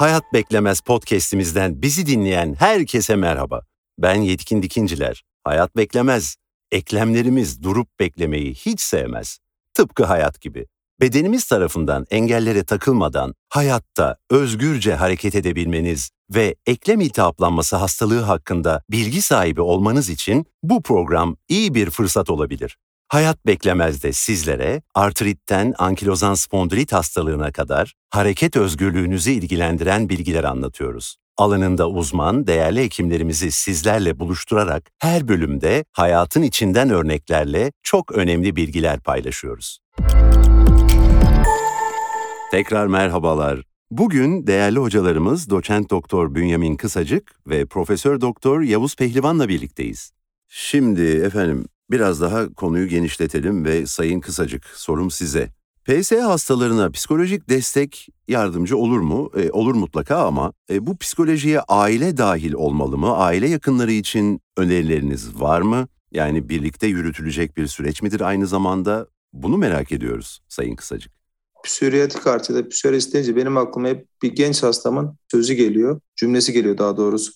Hayat Beklemez podcast'imizden bizi dinleyen herkese merhaba. Ben Yetkin Dikinciler. Hayat beklemez. Eklemlerimiz durup beklemeyi hiç sevmez. Tıpkı hayat gibi. Bedenimiz tarafından engellere takılmadan hayatta özgürce hareket edebilmeniz ve eklem iltihaplanması hastalığı hakkında bilgi sahibi olmanız için bu program iyi bir fırsat olabilir. Hayat beklemez de sizlere artritten ankilozan spondilit hastalığına kadar hareket özgürlüğünüzü ilgilendiren bilgiler anlatıyoruz. Alanında uzman, değerli hekimlerimizi sizlerle buluşturarak her bölümde hayatın içinden örneklerle çok önemli bilgiler paylaşıyoruz. Tekrar merhabalar. Bugün değerli hocalarımız doçent doktor Bünyamin Kısacık ve profesör doktor Yavuz Pehlivan'la birlikteyiz. Şimdi efendim biraz daha konuyu genişletelim ve Sayın Kısacık sorum size. PS hastalarına psikolojik destek yardımcı olur mu? E, olur mutlaka ama e, bu psikolojiye aile dahil olmalı mı? Aile yakınları için önerileriniz var mı? Yani birlikte yürütülecek bir süreç midir aynı zamanda? Bunu merak ediyoruz Sayın Kısacık. Psöriyatrik artı da deyince benim aklıma hep bir genç hastamın sözü geliyor, cümlesi geliyor daha doğrusu.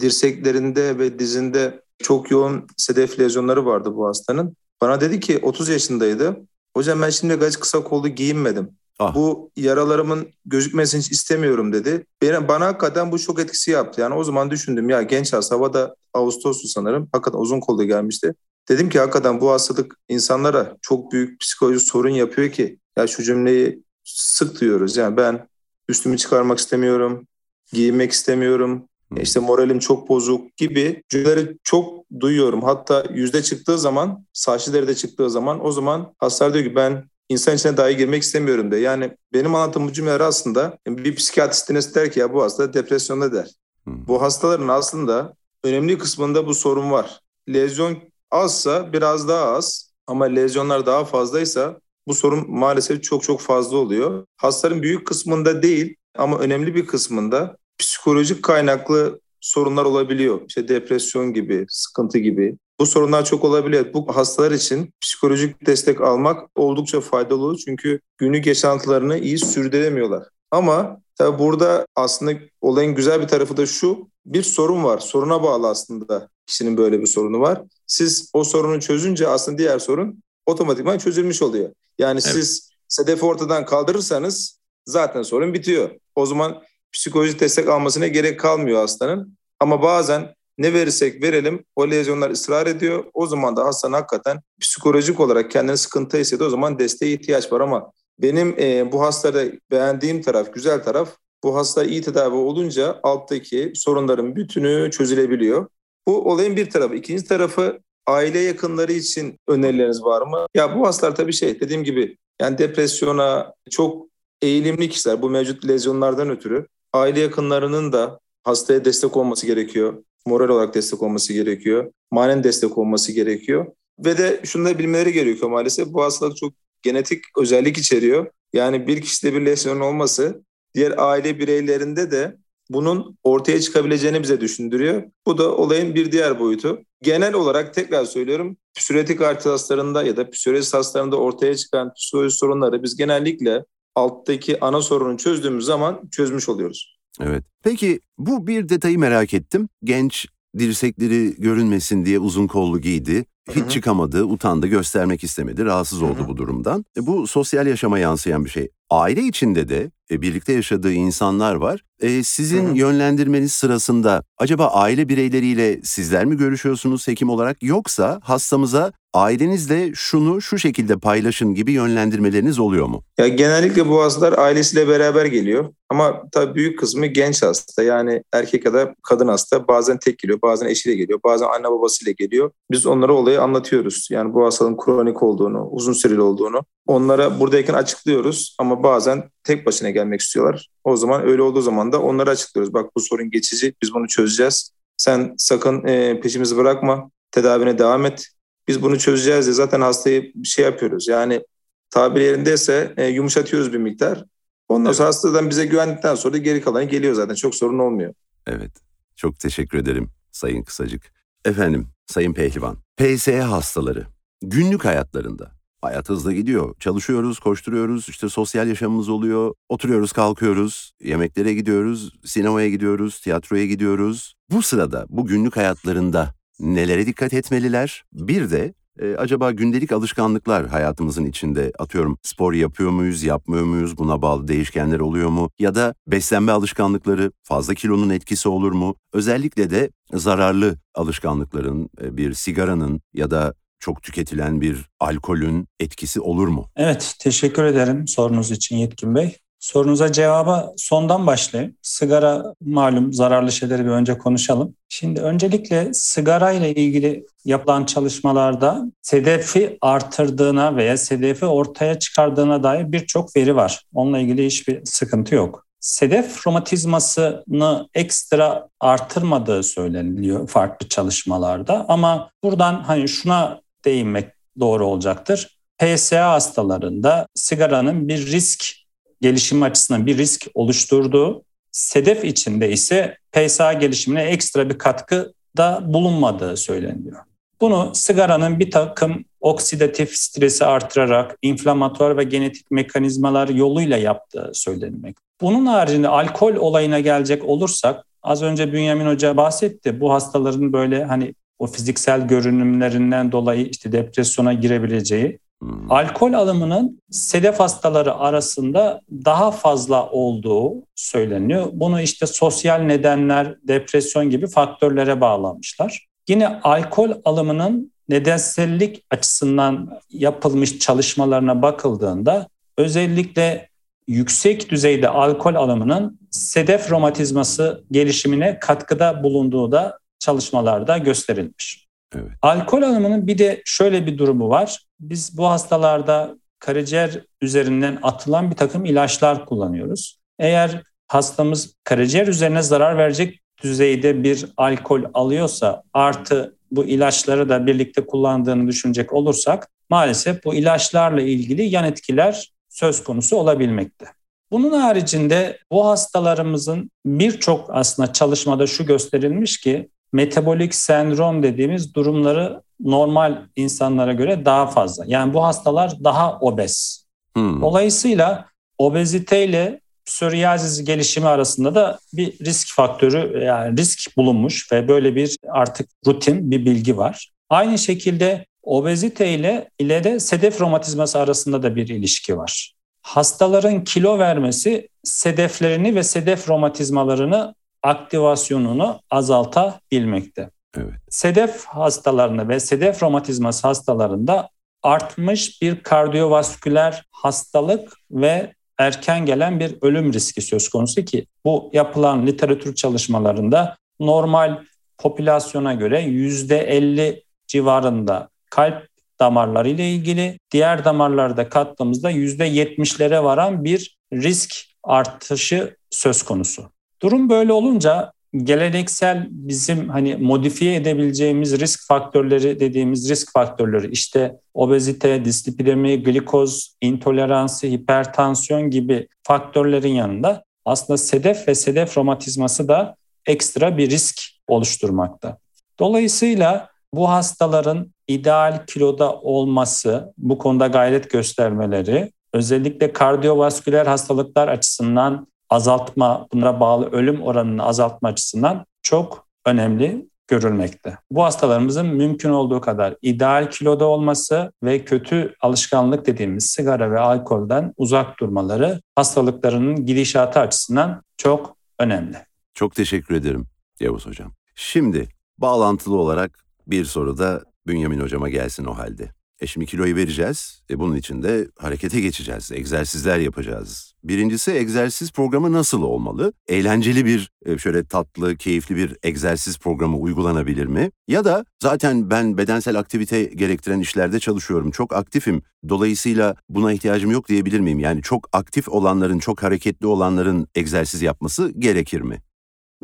Dirseklerinde ve dizinde çok yoğun sedef lezyonları vardı bu hastanın. Bana dedi ki 30 yaşındaydı. Hocam ben şimdi gaz kısa kollu giyinmedim. Ah. Bu yaralarımın gözükmesini hiç istemiyorum dedi. Bana, bana hakikaten bu şok etkisi yaptı. Yani o zaman düşündüm ya genç hasta havada Ağustos'u sanırım. Hakikaten uzun kolda gelmişti. Dedim ki hakikaten bu hastalık insanlara çok büyük psikolojik sorun yapıyor ki ya şu cümleyi sık duyuyoruz. Yani ben üstümü çıkarmak istemiyorum, giyinmek istemiyorum, işte moralim çok bozuk gibi cümleleri çok duyuyorum. Hatta yüzde çıktığı zaman, saçlı deride çıktığı zaman o zaman hastalar diyor ki ben insan içine dahi girmek istemiyorum de. Yani benim anlattığım bu cümleler aslında bir psikiyatristiniz der ki ya bu hasta depresyonda der. Bu hastaların aslında önemli kısmında bu sorun var. Lezyon azsa biraz daha az ama lezyonlar daha fazlaysa bu sorun maalesef çok çok fazla oluyor. Hastaların büyük kısmında değil ama önemli bir kısmında psikolojik kaynaklı sorunlar olabiliyor. İşte depresyon gibi, sıkıntı gibi. Bu sorunlar çok olabiliyor. Bu hastalar için psikolojik destek almak oldukça faydalı olur. Çünkü günlük yaşantılarını iyi sürdüremiyorlar. Ama tabii burada aslında olayın güzel bir tarafı da şu. Bir sorun var. Soruna bağlı aslında kişinin böyle bir sorunu var. Siz o sorunu çözünce aslında diğer sorun otomatikman çözülmüş oluyor. Yani evet. siz sedefi ortadan kaldırırsanız zaten sorun bitiyor. O zaman psikolojik destek almasına gerek kalmıyor hastanın. Ama bazen ne verirsek verelim o lezyonlar ısrar ediyor. O zaman da hastanın hakikaten psikolojik olarak kendini sıkıntı hissediyor. O zaman desteğe ihtiyaç var ama benim e, bu hastada beğendiğim taraf, güzel taraf bu hasta iyi tedavi olunca alttaki sorunların bütünü çözülebiliyor. Bu olayın bir tarafı. İkinci tarafı aile yakınları için önerileriniz var mı? Ya bu hastalar tabii şey dediğim gibi yani depresyona çok eğilimli kişiler bu mevcut lezyonlardan ötürü aile yakınlarının da hastaya destek olması gerekiyor. Moral olarak destek olması gerekiyor. Manen destek olması gerekiyor. Ve de şunu da bilmeleri gerekiyor maalesef. Bu hastalık çok genetik özellik içeriyor. Yani bir kişide bir lezyon olması diğer aile bireylerinde de bunun ortaya çıkabileceğini bize düşündürüyor. Bu da olayın bir diğer boyutu. Genel olarak tekrar söylüyorum psoriatik artrit hastalarında ya da psoriasis hastalarında ortaya çıkan psikolojik sorunları biz genellikle alttaki ana sorunu çözdüğümüz zaman çözmüş oluyoruz. Evet. Peki bu bir detayı merak ettim. Genç dirsekleri görünmesin diye uzun kollu giydi. Hiç Hı-hı. çıkamadı, utandı, göstermek istemedi, rahatsız oldu Hı-hı. bu durumdan. E, bu sosyal yaşama yansıyan bir şey. Aile içinde de e, birlikte yaşadığı insanlar var. E, sizin Hı-hı. yönlendirmeniz sırasında acaba aile bireyleriyle sizler mi görüşüyorsunuz hekim olarak yoksa hastamıza ailenizle şunu şu şekilde paylaşın gibi yönlendirmeleriniz oluyor mu? Ya genellikle bu hastalar ailesiyle beraber geliyor. Ama tabii büyük kısmı genç hasta. Yani erkek ya da kadın hasta. Bazen tek geliyor, bazen eşiyle geliyor, bazen anne babasıyla geliyor. Biz onlara olayı anlatıyoruz. Yani bu hastalığın kronik olduğunu, uzun süreli olduğunu. Onlara buradayken açıklıyoruz ama bazen tek başına gelmek istiyorlar. O zaman öyle olduğu zaman da onlara açıklıyoruz. Bak bu sorun geçici, biz bunu çözeceğiz. Sen sakın e, peşimizi bırakma, tedavine devam et. Biz bunu çözeceğiz diye zaten hastayı bir şey yapıyoruz. Yani tabir yerindeyse e, yumuşatıyoruz bir miktar. Ondan evet. sonra hastadan bize güvendikten sonra geri kalan geliyor zaten. Çok sorun olmuyor. Evet. Çok teşekkür ederim Sayın Kısacık. Efendim, Sayın Pehlivan, PSE hastaları günlük hayatlarında Hayat hızla gidiyor. Çalışıyoruz, koşturuyoruz, işte sosyal yaşamımız oluyor. Oturuyoruz, kalkıyoruz, yemeklere gidiyoruz, sinemaya gidiyoruz, tiyatroya gidiyoruz. Bu sırada, bu günlük hayatlarında nelere dikkat etmeliler? Bir de e, acaba gündelik alışkanlıklar hayatımızın içinde atıyorum spor yapıyor muyuz, yapmıyor muyuz, buna bağlı değişkenler oluyor mu? Ya da beslenme alışkanlıkları fazla kilonun etkisi olur mu? Özellikle de zararlı alışkanlıkların, e, bir sigaranın ya da çok tüketilen bir alkolün etkisi olur mu? Evet, teşekkür ederim sorunuz için Yetkin Bey. Sorunuza cevaba sondan başlayayım. Sigara malum zararlı şeyleri bir önce konuşalım. Şimdi öncelikle sigara ile ilgili yapılan çalışmalarda sedefi artırdığına veya sedefi ortaya çıkardığına dair birçok veri var. Onunla ilgili hiçbir sıkıntı yok. Sedef romatizmasını ekstra artırmadığı söyleniliyor farklı çalışmalarda ama buradan hani şuna değinmek doğru olacaktır. PSA hastalarında sigaranın bir risk gelişimi açısından bir risk oluşturduğu, sedef içinde ise PSA gelişimine ekstra bir katkı da bulunmadığı söyleniyor. Bunu sigaranın bir takım oksidatif stresi artırarak inflamatuar ve genetik mekanizmalar yoluyla yaptığı söylenmek. Bunun haricinde alkol olayına gelecek olursak az önce Bünyamin Hoca bahsetti. Bu hastaların böyle hani o fiziksel görünümlerinden dolayı işte depresyona girebileceği. Alkol alımının sedef hastaları arasında daha fazla olduğu söyleniyor. Bunu işte sosyal nedenler, depresyon gibi faktörlere bağlamışlar. Yine alkol alımının nedensellik açısından yapılmış çalışmalarına bakıldığında özellikle yüksek düzeyde alkol alımının sedef romatizması gelişimine katkıda bulunduğu da çalışmalarda gösterilmiş. Evet. Alkol alımının bir de şöyle bir durumu var. Biz bu hastalarda karaciğer üzerinden atılan bir takım ilaçlar kullanıyoruz. Eğer hastamız karaciğer üzerine zarar verecek düzeyde bir alkol alıyorsa artı bu ilaçları da birlikte kullandığını düşünecek olursak maalesef bu ilaçlarla ilgili yan etkiler söz konusu olabilmekte. Bunun haricinde bu hastalarımızın birçok aslında çalışmada şu gösterilmiş ki metabolik sendrom dediğimiz durumları normal insanlara göre daha fazla. Yani bu hastalar daha obez. Hmm. Dolayısıyla obeziteyle psoriasis gelişimi arasında da bir risk faktörü yani risk bulunmuş ve böyle bir artık rutin bir bilgi var. Aynı şekilde obezite ile ile de sedef romatizması arasında da bir ilişki var. Hastaların kilo vermesi sedeflerini ve sedef romatizmalarını aktivasyonunu azaltabilmekte. Evet. Sedef hastalarında ve sedef romatizması hastalarında artmış bir kardiyovasküler hastalık ve erken gelen bir ölüm riski söz konusu ki bu yapılan literatür çalışmalarında normal popülasyona göre %50 civarında kalp damarları ile ilgili diğer damarlarda kattığımızda %70'lere varan bir risk artışı söz konusu. Durum böyle olunca geleneksel bizim hani modifiye edebileceğimiz risk faktörleri dediğimiz risk faktörleri işte obezite, dislipidemi, glikoz intoleransı, hipertansiyon gibi faktörlerin yanında aslında sedef ve sedef romatizması da ekstra bir risk oluşturmakta. Dolayısıyla bu hastaların ideal kiloda olması, bu konuda gayret göstermeleri özellikle kardiyovasküler hastalıklar açısından azaltma, bunlara bağlı ölüm oranını azaltma açısından çok önemli görülmekte. Bu hastalarımızın mümkün olduğu kadar ideal kiloda olması ve kötü alışkanlık dediğimiz sigara ve alkolden uzak durmaları hastalıklarının gidişatı açısından çok önemli. Çok teşekkür ederim Yavuz Hocam. Şimdi bağlantılı olarak bir soru da Bünyamin Hocama gelsin o halde. E şimdi kiloyu vereceğiz. E bunun için de harekete geçeceğiz. Egzersizler yapacağız. Birincisi egzersiz programı nasıl olmalı? Eğlenceli bir, e, şöyle tatlı, keyifli bir egzersiz programı uygulanabilir mi? Ya da zaten ben bedensel aktivite gerektiren işlerde çalışıyorum. Çok aktifim. Dolayısıyla buna ihtiyacım yok diyebilir miyim? Yani çok aktif olanların, çok hareketli olanların egzersiz yapması gerekir mi?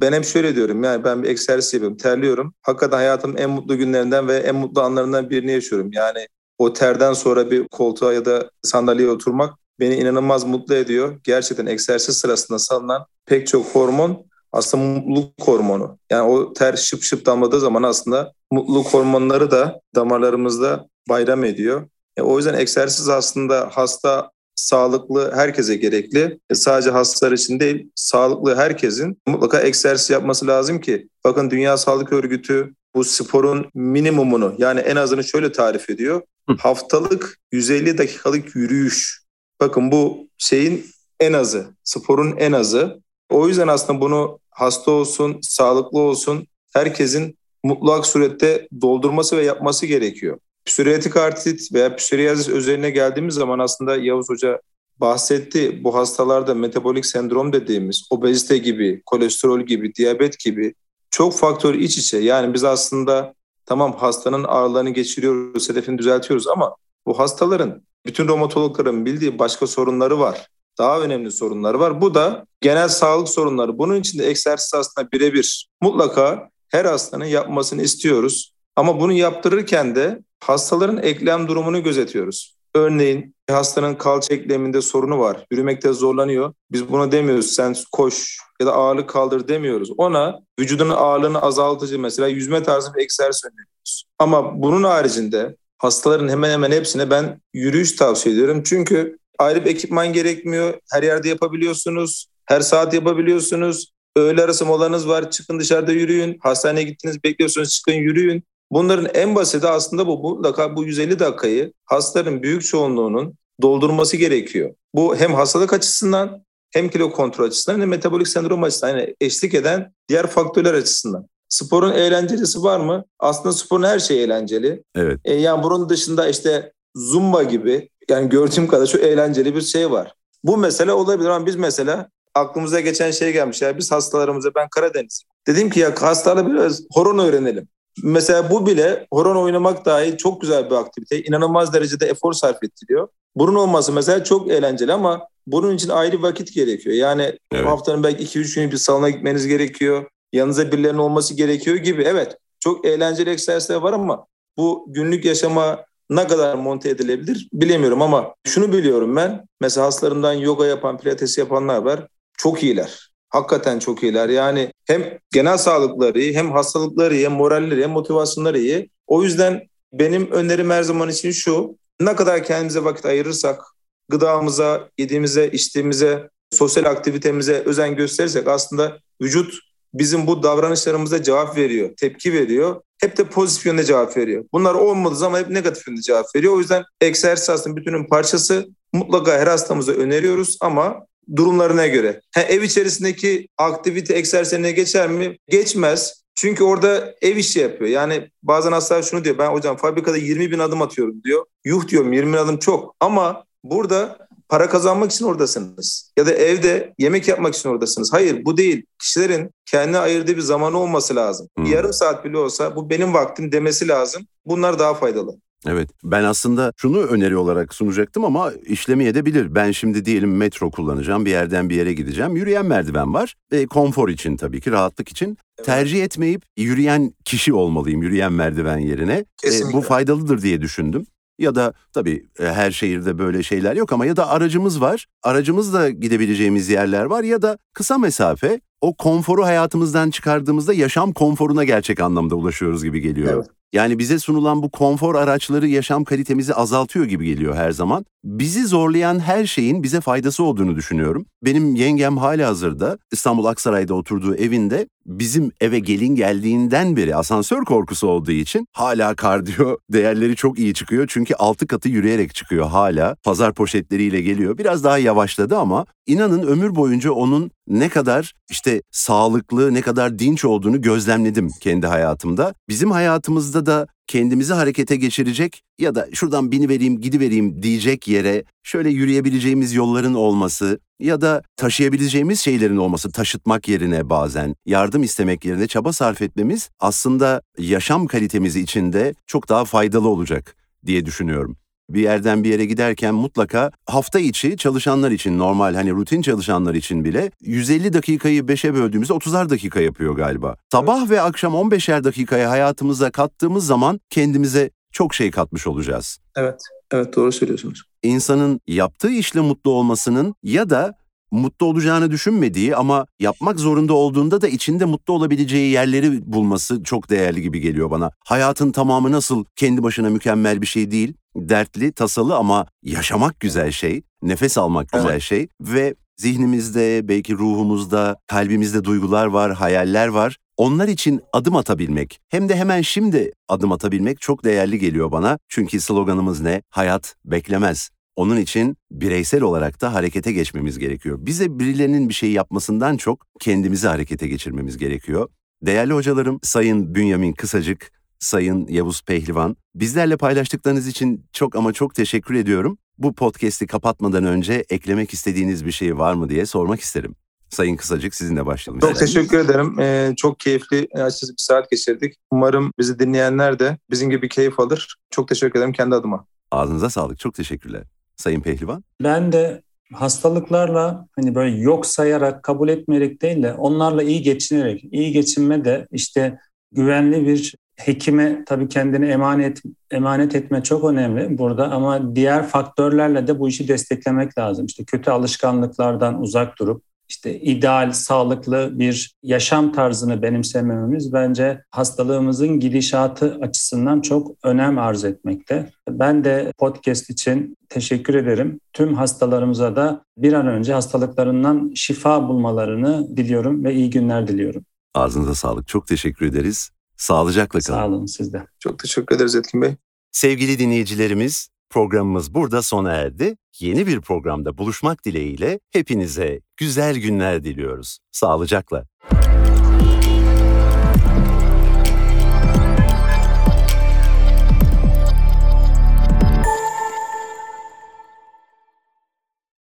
Ben hep şöyle diyorum yani ben bir egzersiz yapıyorum, terliyorum. Hakikaten hayatım en mutlu günlerinden ve en mutlu anlarından birini yaşıyorum. Yani o terden sonra bir koltuğa ya da sandalyeye oturmak beni inanılmaz mutlu ediyor. Gerçekten egzersiz sırasında salınan pek çok hormon aslında mutluluk hormonu. Yani o ter şıp şıp damladığı zaman aslında mutluluk hormonları da damarlarımızda bayram ediyor. E, o yüzden egzersiz aslında hasta sağlıklı herkese gerekli. E, sadece hastalar için değil, sağlıklı herkesin mutlaka egzersiz yapması lazım ki bakın Dünya Sağlık Örgütü bu sporun minimumunu yani en azını şöyle tarif ediyor. Haftalık 150 dakikalık yürüyüş. Bakın bu şeyin en azı, sporun en azı. O yüzden aslında bunu hasta olsun, sağlıklı olsun herkesin mutlak surette doldurması ve yapması gerekiyor. Psoriatik artrit veya psoriasis üzerine geldiğimiz zaman aslında Yavuz Hoca bahsetti. Bu hastalarda metabolik sendrom dediğimiz obezite gibi, kolesterol gibi, diyabet gibi çok faktör iç içe. Yani biz aslında tamam hastanın ağrılarını geçiriyoruz, hedefini düzeltiyoruz ama bu hastaların bütün romatologların bildiği başka sorunları var. Daha önemli sorunları var. Bu da genel sağlık sorunları. Bunun için de egzersiz aslında birebir. Mutlaka her hastanın yapmasını istiyoruz. Ama bunu yaptırırken de hastaların eklem durumunu gözetiyoruz. Örneğin hastanın kalça ekleminde sorunu var. Yürümekte zorlanıyor. Biz buna demiyoruz sen koş ya da ağırlık kaldır demiyoruz. Ona vücudunun ağırlığını azaltıcı mesela yüzme tarzı bir egzersiz öneriyoruz. Ama bunun haricinde hastaların hemen hemen hepsine ben yürüyüş tavsiye ediyorum. Çünkü ayrı bir ekipman gerekmiyor. Her yerde yapabiliyorsunuz. Her saat yapabiliyorsunuz. Öğle arası molanız var. Çıkın dışarıda yürüyün. Hastaneye gittiniz bekliyorsunuz çıkın yürüyün. Bunların en basiti aslında bu. Mutlaka bu 150 dakikayı hastaların büyük çoğunluğunun doldurması gerekiyor. Bu hem hastalık açısından hem kilo kontrol açısından hem metabolik sendrom açısından yani eşlik eden diğer faktörler açısından. Sporun eğlencelisi var mı? Aslında sporun her şeyi eğlenceli. Evet. E, yani bunun dışında işte zumba gibi yani gördüğüm kadar şu eğlenceli bir şey var. Bu mesele olabilir ama biz mesela aklımıza geçen şey gelmiş ya biz hastalarımıza ben Karadeniz. Dedim ki ya hastalara biraz horon öğrenelim. Mesela bu bile horon oynamak dahi çok güzel bir aktivite. İnanılmaz derecede efor sarf ettiriyor. Bunun olması mesela çok eğlenceli ama bunun için ayrı vakit gerekiyor. Yani evet. haftanın belki 2-3 günü bir salona gitmeniz gerekiyor. Yanınızda birilerinin olması gerekiyor gibi. Evet çok eğlenceli egzersizler var ama bu günlük yaşama ne kadar monte edilebilir bilemiyorum ama şunu biliyorum ben. Mesela hastalarımdan yoga yapan, pilates yapanlar var. Çok iyiler. Hakikaten çok iyiler. Yani hem genel sağlıkları iyi, hem hastalıkları iyi, hem moralleri, hem motivasyonları iyi. O yüzden benim önerim her zaman için şu. Ne kadar kendimize vakit ayırırsak, gıdamıza, yediğimize, içtiğimize, sosyal aktivitemize özen gösterirsek aslında vücut bizim bu davranışlarımıza cevap veriyor, tepki veriyor. Hep de pozitif yönde cevap veriyor. Bunlar olmadığı zaman hep negatif yönde cevap veriyor. O yüzden egzersiz aslında bütünün parçası. Mutlaka her hastamıza öneriyoruz ama durumlarına göre. Ha, ev içerisindeki aktivite egzersizine geçer mi? Geçmez. Çünkü orada ev işi yapıyor. Yani bazen hastalar şunu diyor. Ben hocam fabrikada 20 bin adım atıyorum diyor. Yuh diyorum 20 bin adım çok. Ama burada para kazanmak için oradasınız. Ya da evde yemek yapmak için oradasınız. Hayır bu değil. Kişilerin kendine ayırdığı bir zamanı olması lazım. Hmm. yarım saat bile olsa bu benim vaktim demesi lazım. Bunlar daha faydalı. Evet ben aslında şunu öneri olarak sunacaktım ama işlemeye de bilir. Ben şimdi diyelim metro kullanacağım bir yerden bir yere gideceğim. Yürüyen merdiven var ve konfor için tabii ki rahatlık için evet. tercih etmeyip yürüyen kişi olmalıyım yürüyen merdiven yerine. E, bu faydalıdır diye düşündüm. Ya da tabii e, her şehirde böyle şeyler yok ama ya da aracımız var. Aracımızla gidebileceğimiz yerler var ya da kısa mesafe o konforu hayatımızdan çıkardığımızda yaşam konforuna gerçek anlamda ulaşıyoruz gibi geliyor. Evet. Yani bize sunulan bu konfor araçları yaşam kalitemizi azaltıyor gibi geliyor her zaman. Bizi zorlayan her şeyin bize faydası olduğunu düşünüyorum. Benim yengem hala hazırda İstanbul Aksaray'da oturduğu evinde bizim eve gelin geldiğinden beri asansör korkusu olduğu için hala kardiyo değerleri çok iyi çıkıyor. Çünkü altı katı yürüyerek çıkıyor hala. Pazar poşetleriyle geliyor. Biraz daha yavaşladı ama inanın ömür boyunca onun ne kadar işte sağlıklı, ne kadar dinç olduğunu gözlemledim kendi hayatımda. Bizim hayatımızda da kendimizi harekete geçirecek ya da şuradan bini vereyim, gidi vereyim diyecek yere şöyle yürüyebileceğimiz yolların olması ya da taşıyabileceğimiz şeylerin olması taşıtmak yerine bazen yardım istemek yerine çaba sarf etmemiz aslında yaşam kalitemiz için de çok daha faydalı olacak diye düşünüyorum bir yerden bir yere giderken mutlaka hafta içi çalışanlar için normal hani rutin çalışanlar için bile 150 dakikayı 5'e böldüğümüzde 30'ar dakika yapıyor galiba. Sabah evet. ve akşam 15'er dakikaya hayatımıza kattığımız zaman kendimize çok şey katmış olacağız. Evet. Evet doğru söylüyorsunuz. İnsanın yaptığı işle mutlu olmasının ya da mutlu olacağını düşünmediği ama yapmak zorunda olduğunda da içinde mutlu olabileceği yerleri bulması çok değerli gibi geliyor bana. Hayatın tamamı nasıl kendi başına mükemmel bir şey değil dertli, tasalı ama yaşamak güzel şey, nefes almak güzel Evet. şey ve zihnimizde, belki ruhumuzda, kalbimizde duygular var, hayaller var. Onlar için adım atabilmek, hem de hemen şimdi adım atabilmek çok değerli geliyor bana. Çünkü sloganımız ne? Hayat beklemez. Onun için bireysel olarak da harekete geçmemiz gerekiyor. Bize birilerinin bir şey yapmasından çok kendimizi harekete geçirmemiz gerekiyor. Değerli hocalarım Sayın Bünyamin Kısacık, Sayın Yavuz Pehlivan, bizlerle paylaştıklarınız için çok ama çok teşekkür ediyorum. Bu podcast'i kapatmadan önce eklemek istediğiniz bir şey var mı diye sormak isterim. Sayın Kısacık sizinle başlayalım. Çok teşekkür ederim. Ee, çok keyifli, açıkçası bir saat geçirdik. Umarım bizi dinleyenler de bizim gibi keyif alır. Çok teşekkür ederim kendi adıma. Ağzınıza sağlık. Çok teşekkürler. Sayın Pehlivan. Ben de hastalıklarla hani böyle yok sayarak kabul etmeyerek değil de onlarla iyi geçinerek, iyi geçinme de işte güvenli bir hekime tabii kendini emanet emanet etme çok önemli burada ama diğer faktörlerle de bu işi desteklemek lazım. İşte kötü alışkanlıklardan uzak durup işte ideal, sağlıklı bir yaşam tarzını benimsemememiz bence hastalığımızın gidişatı açısından çok önem arz etmekte. Ben de podcast için teşekkür ederim. Tüm hastalarımıza da bir an önce hastalıklarından şifa bulmalarını diliyorum ve iyi günler diliyorum. Ağzınıza sağlık. Çok teşekkür ederiz. Sağlıcakla kalın. Sağ olun siz de. Çok teşekkür ederiz Etkin Bey. Sevgili dinleyicilerimiz, programımız burada sona erdi. Yeni bir programda buluşmak dileğiyle hepinize güzel günler diliyoruz. Sağlıcakla.